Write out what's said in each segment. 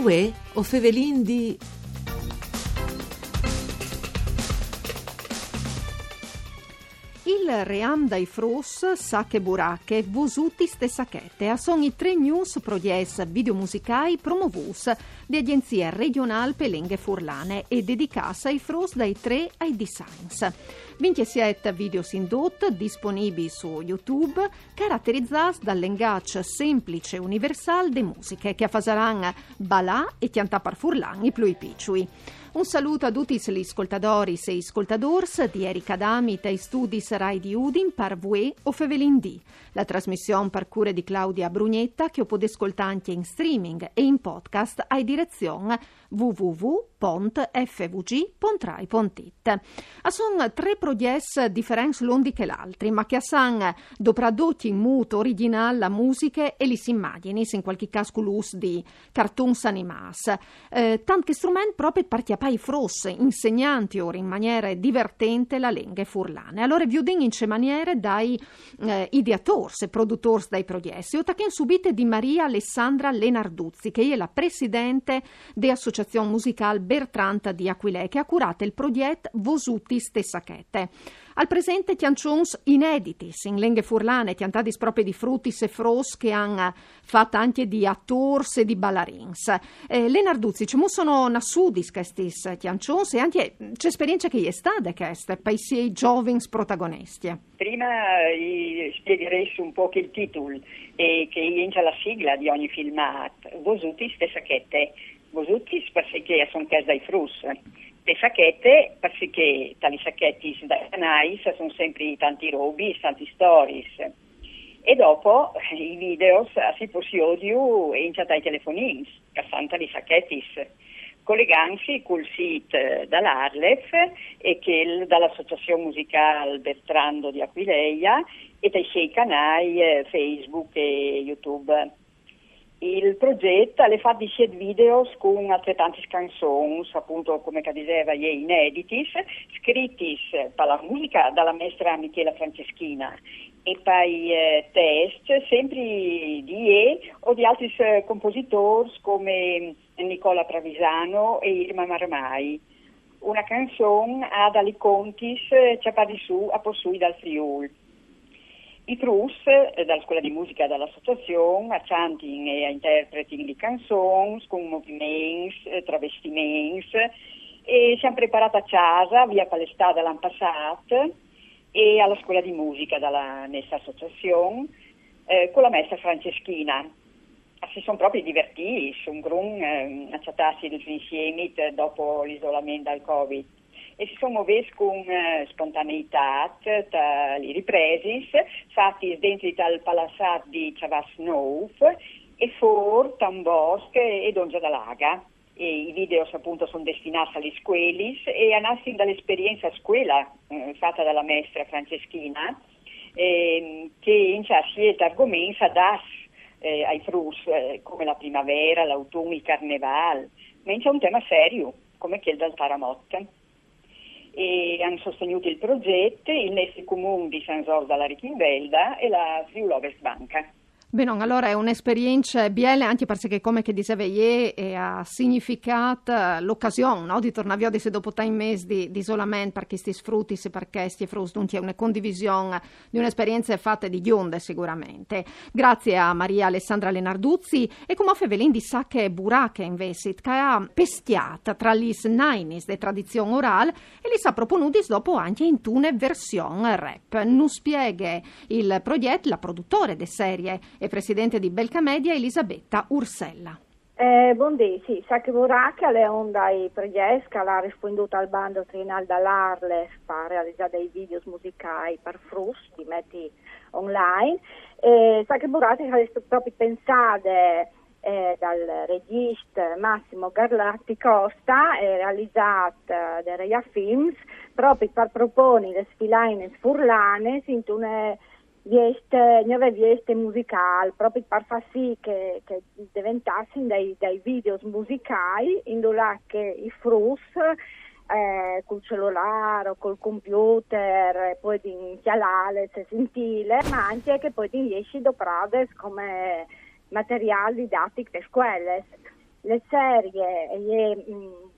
Uè, o Fevelin di... Il ream dai frus, sacche buracche, vosuti ste sacchette, a sono i tre news pro dies videomusicai promovus di agenzie regional pelenghe furlane e dedicassa ai frus dai tre ai designs. 27 videos in dot disponibili su YouTube, caratterizzati dall'engagio semplice e universal de musiche che affasaran balà e chiantà furlan i più picciui. Un saluto a tutti gli ascoltatori e ascoltadors di Erika Damit e studi Rai di Udin par Vue o Fevelin D. La trasmissione cure di Claudia Brugnetta che potete ascoltare anche in streaming e in podcast a direzione www.fvg.rai.it. Sono tre progetti differenti l'un che l'altro, ma che hanno dopradotti in muto originale la musica e le immagini, in qualche caso l'uso di cartoons animati. Eh, tanti strumenti proprio per pai fros, insegnanti ora in maniera divertente la lingua furlane. Allora vi udin in ce maniere dai eh, ideatori e produttori dai progetti. O che subite di Maria Alessandra Lenarduzzi, che è la presidente dell'Associazione Musicale Bertranta di Aquilè, che ha curato il progetto Vosuti Stessachette. Al presente tiancions ineditis in lenghe furlane, tiantadis proprio di fruttis e fros che hanno fatto anche di attors e di ballarins. Eh, le Narduzzi, ci sono nassudis questi tiancions e anche c'è esperienza che è stata questa, per i giovani protagonisti. Prima eh, spiegherei un po' che il titolo e che inizia la sigla di ogni filmato. Vosutis stessachette. Vosutis perché sono casa dai frus le sacchette, perché tali sacchetti da canais sono sempre tanti robi, tanti stories. E dopo i video si possiodio in chat ai telefonini, che fanno tali sacchetti, collegansi col sito dall'Arlef e che dall'Associazione Musicale Bertrando di Aquileia e dai suoi canali eh, Facebook e YouTube. Il progetto le fa di siete video con altrettanti canzoni, appunto come diceva, inediti, scritti per la musica dalla maestra Michela Franceschina e poi eh, test sempre di E o di altri eh, compositori come Nicola Travisano e Irma Marmai. Una canzone ad Ali Contis, eh, Ciapadi su a Possui dal Friuli. I Trus, eh, dalla scuola di musica dall'associazione, a chanting e a interpreting di canzoni, con movimenti, eh, travestimenti, e siamo preparati a casa, via Palestada l'anno passato, e alla scuola di musica dalla nostra associazione, eh, con la maestra Franceschina. Si sono proprio divertiti, un grun eh, a chattarsi insieme dopo l'isolamento dal Covid e si sono muoviti con eh, spontaneità, le riprese, fatti dentro dal palazzat di Chavas Nou e fuori Tambosc e Dongia da Laga. E I video appunto sono destinati alle scuole e nascono dall'esperienza a scuola eh, fatta dalla maestra Franceschina eh, che in scelta argomenti adatti eh, ai frus eh, come la primavera, l'autunno, il carnevale, ma c'è un tema serio come quello del Taramotte e hanno sostenuto il progetto il Nesti Comune di San Giorgio alla Richinvelda e la Friulovers Banca. Bene, allora è un'esperienza bella anche perché, come che diceva ieri, ha significato l'occasione no? di tornare a dopo un mesi di, di, isolamento per questi sfrutti e per questi frusti, è una condivisione di un'esperienza fatta di gionde sicuramente. Grazie a Maria Alessandra Lenarduzzi e come Fevelin di Sacche Burache invece, che ha pestiata tra gli nainis di tradizione orale e li sa proponuti dopo anche in una versione rap. Non spiega il progetto, la produttore de serie e presidente di Belca Media Elisabetta Ursella. Eh, buondì, sì, Sacche Buracca è un dai progetti che ha risponduto al bando triennale dall'Arles per realizzare dei video musicali per Frus, ti metti online. Eh, Sacche Buracca è proprio pensate eh, dal regista Massimo Garlatti Costa e realizzata da Reia Films proprio per proporre le sfiline furlane in una vieste, nuove vieste musicali, proprio per far sì che, che diventassero dei, dei video musicali in dove i frus eh, col cellulare o col computer poi di inchialare se sentire, ma anche che poi di riesci a come materiale didattico per scuole. le serie è, mh,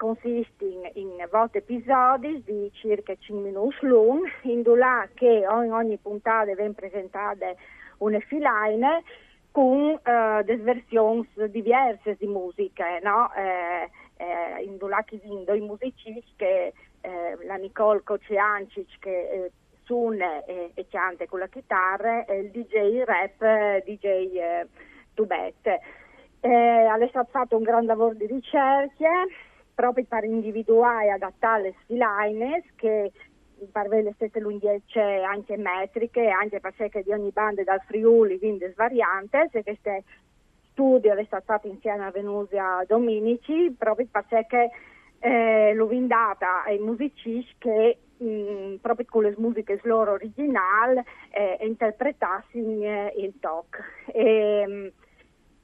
consiste in, in 8 episodi di circa 5 minuti lunghi, in là che ogni, ogni puntata viene presentata una filaine con uh, delle versioni diverse di musica, no? eh, eh, in là che sono i musicisti che eh, la Nicole Kociancic che eh, suona e, e canta con la chitarra e il DJ rap eh, DJ eh, Tubette. Eh, stato fatto un gran lavoro di ricerca proprio per individuare e adattare le sfilines che per le stesse lunghezze anche metriche, anche perché di ogni banda dal Friuli quindi svariante, se questo studio è stato insieme a Venusia Dominici, proprio perché eh, l'ho vindata ai musicisti che mh, mm, proprio con le musiche loro originali eh, interpretassero eh, il talk. E,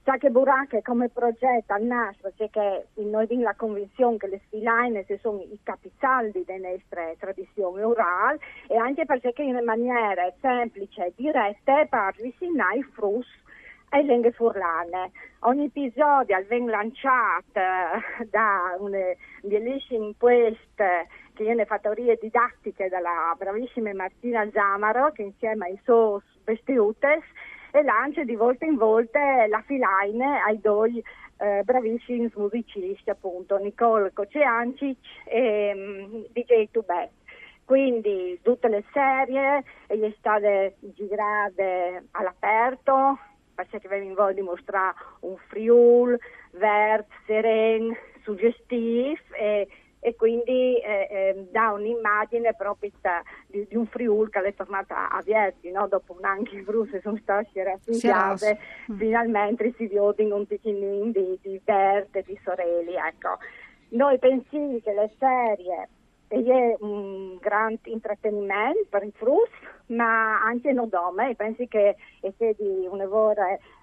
Sacche Burache come progetto al nasce perché noi abbiamo la convinzione che le sfiline sono i capisaldi delle nostre tradizioni orali e anche perché in maniera semplice e diretta per avvicinare i frus ai lingue furlane. Ogni episodio viene lanciato eh, da una bellissima inquesta che viene fattorie didattiche dalla bravissima Martina Zamaro che insieme ai suoi vestiutes e lancia di volta in volta la filaine ai due eh, bravissimi musicisti appunto Nicole Kociancic e um, DJ Tubet. Quindi tutte le serie sono state girate all'aperto perché avevamo voglia di mostrare un Friul verde, sereno, suggestivo e e quindi eh, eh, dà un'immagine proprio di, di, un Friul che è tornata a Vierti, no? dopo un anno in Bruce sono state raffinate, mm. finalmente si vedono un piccolino di, di verde, di sorelli. Ecco. Noi pensiamo che le serie è un grande intrattenimento per i frus, ma anche non dome, penso che sia di un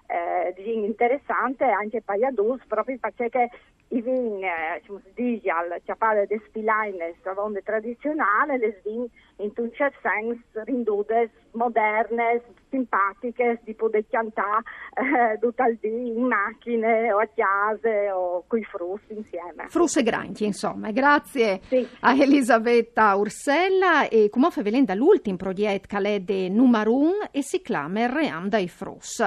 eh, interessante anche per gli adulti, proprio perché i vin, eh, come si dice, al ciapale des Spilaines, onde tradizionale, le vin in un certo senso rindude moderne, simpatiche, di poter cantare eh, tutto il dì in macchine o a chiase o coi frus insieme. Frus e granchi, insomma. Grazie sì. a Elisabetta Ursella e come fa velenda l'ultimo progetto che è di Numarun e si chiama Reanda i Frus.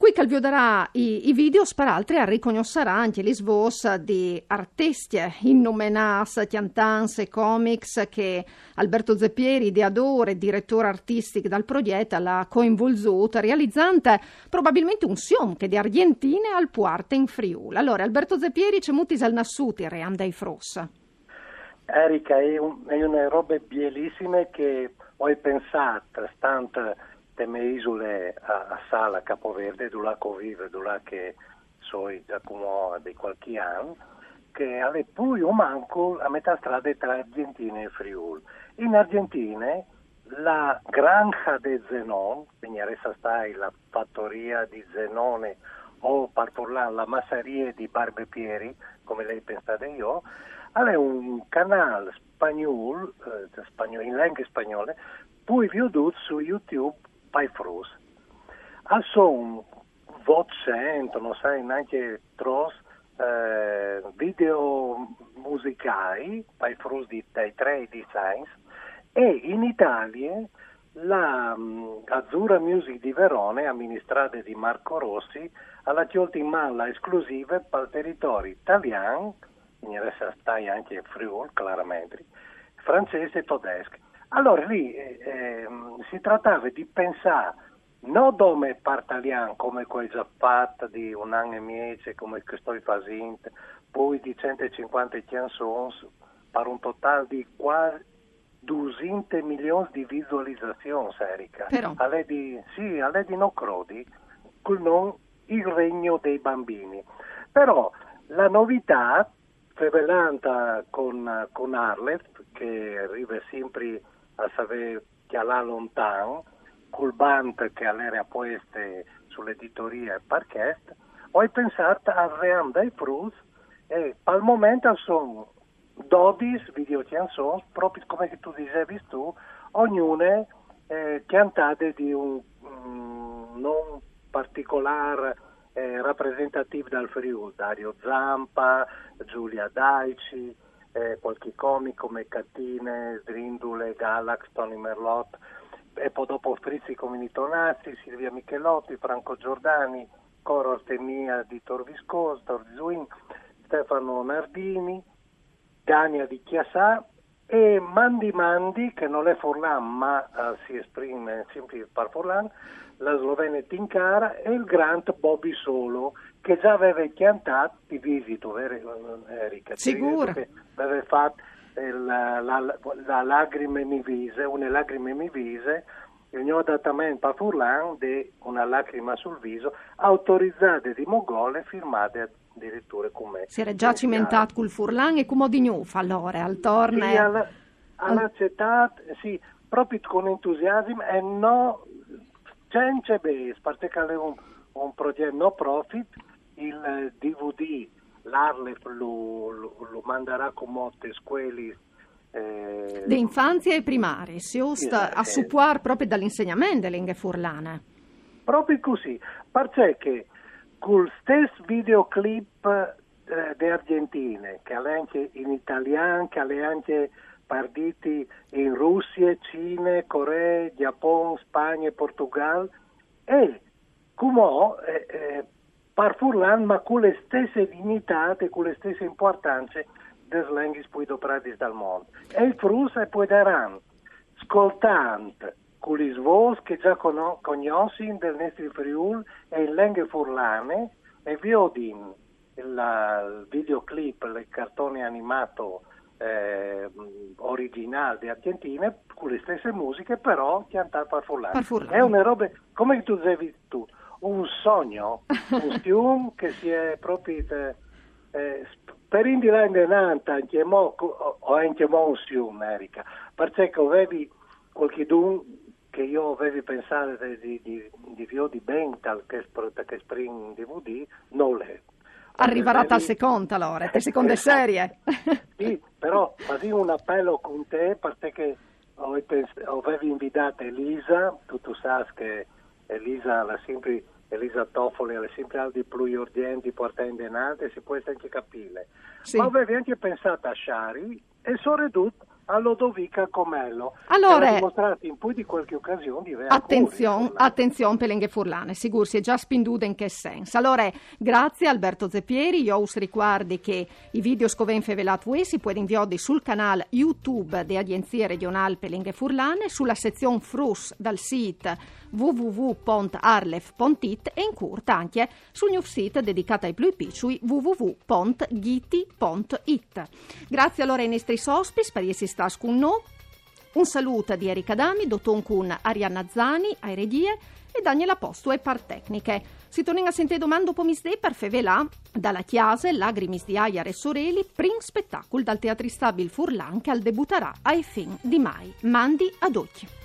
Qui Calvio darà i, i video per a riconoscere anche gli svos di artisti innomenas, chiantans e comics che Alberto Zeppieri, ideatore e direttore artistico dal progetto, l'ha coinvolto realizzando probabilmente un sion che di Argentine al Puarte in Friuli. Allora, Alberto Zeppieri c'è mutis al nassuti, ream dai fros. Erika, è, un, è una roba bellissima che ho pensato, stante teme isole a, a Sala, Capoverde, dove vive, dove che sono da come di qualche anno, che alle poi o manco a metà strada tra Argentina e Friuli. In Argentina la granja de Zenon, quindi adesso sta la fattoria di Zenone o per parlare la masseria di Barbepieri, come lei pensate io, è un canale spagnolo, eh, in lingua spagnola, poi veduto su YouTube pai frus. A son vocento, non sai neanche tros eh, video musicali, pai frus di, dai tre designs, e in Italia la um, Azzurra Music di Verone, amministrata di Marco Rossi, ha la in mano esclusiva per il territorio italiano, in realtà stai anche Friuli, chiaramente, francese e tedesco. Allora lì eh, ehm, si trattava di pensare non come partalian, come quel fatto di un anno e mezzo, come che sto facendo, poi di 150 canzoni, per un totale di quasi 200 milioni di visualizzazioni, Erika. Però. Alle di, sì, alle di non crodi, non il regno dei bambini. Però la novità, rivelata con, con Arlef, che arriva sempre a sapere che là lontano, col band che all'era poste sull'editoria e parquet, ho pensato a Ream dai Prus e al momento sono 12 video canzoni, proprio come tu dicevi tu, ognuna eh, cantate di un mm, non particolare eh, rappresentativi dal Friuli, Dario Zampa, Giulia Daici, eh, qualche comico come Cattine, Sdrindule, Galax, Tony Merlot, e poi dopo Frizzi Comini Tonazzi, Silvia Michelotti, Franco Giordani, Coro Artemia di Torviscoso, Torvisuin, Stefano Nardini, Gania di Chiasà e Mandi Mandi, che non è Forlan ma uh, si esprime sempre per Forlan, la slovena Tincara e il Grant Bobby Solo, che già aveva cantato di visito, Erika? Sicuro. Che aveva fatto la, la, la, lacrime mi vise, una lacrime mi vise, il mio adattamento a Furlan di una lacrima sul viso, autorizzate di Mogole, firmate addirittura con me. Si era già cimentato col Furlan e come di nuovo allora, al torneo. Sì, alla, all'accettato, sì, proprio con entusiasmo e no, c'è bene, perché è un, un progetto no profit, il DVD l'Arlef lo, lo, lo manderà con molte scuole eh, di infanzia e primarie, si osta a supporre proprio dall'insegnamento delle lingue furlane. Proprio così, perché col stesso videoclip eh, di Argentine, che è anche in italiano, che è anche partiti in Russia, Cina, Corea, Giappone, Spagna e Portogallo, e come eh, par furlan, ma con le stesse dignità e con le stesse importanze des lingues poi doprati dal mondo. E il frus e poi daranno, ascoltando con gli svos che già conoscono del nostro Friul e in lingue furlane e vi odin il, il videoclip, il cartone animato eh, originale di Argentina con le stesse musiche però cantate per furlane. È una roba, come tu dicevi tu, un sogno, un film che si è proprio eh, per indire in anche mo, o anche mo un film, Erika, perché avevi qualche dun che io avevi pensato di, di, di Vio di Bental che, che spring DVD, non l'è. Arriverà tal seconda allora, te seconde esatto. serie. sì, però fai un appello con te perché avevi invitato Elisa, tu, tu sai che Elisa l'ha sempre Elisa Toffoli alle sempre al di più urgenti portando in alto si può anche capire. Sì. Ma avevi anche pensato a Shari e soprattutto a Lodovica Comello. Allora, dimostrato in poi di qualche occasione di Attenzione, attenzione Pelenghe Furlane, sicuro si è già spinduta in che senso. Allora, grazie Alberto Zeppieri, io us ricordi che i video scoven fevelat si può inviare sul canale YouTube di Agenzie Regionali Pelenghe Furlane, sulla sezione Frus dal sito www.arlef.it e in curta anche sul new site dedicato ai più piccoli www.giti.it. Grazie allora ai nostri sospis per essere stati con noi. Un saluto di Erika Dami, Dotton con Arianna Zani, ai regie e Daniela Posto e par tecniche. Si torna a sentire domando pomisdè per fevelà dalla Chiase, Lagrimis di Aiar e Soreli, prim spettacolo dal Teatri Stabil Furlan che al debutterà ai fin di mai. Mandi ad occhi.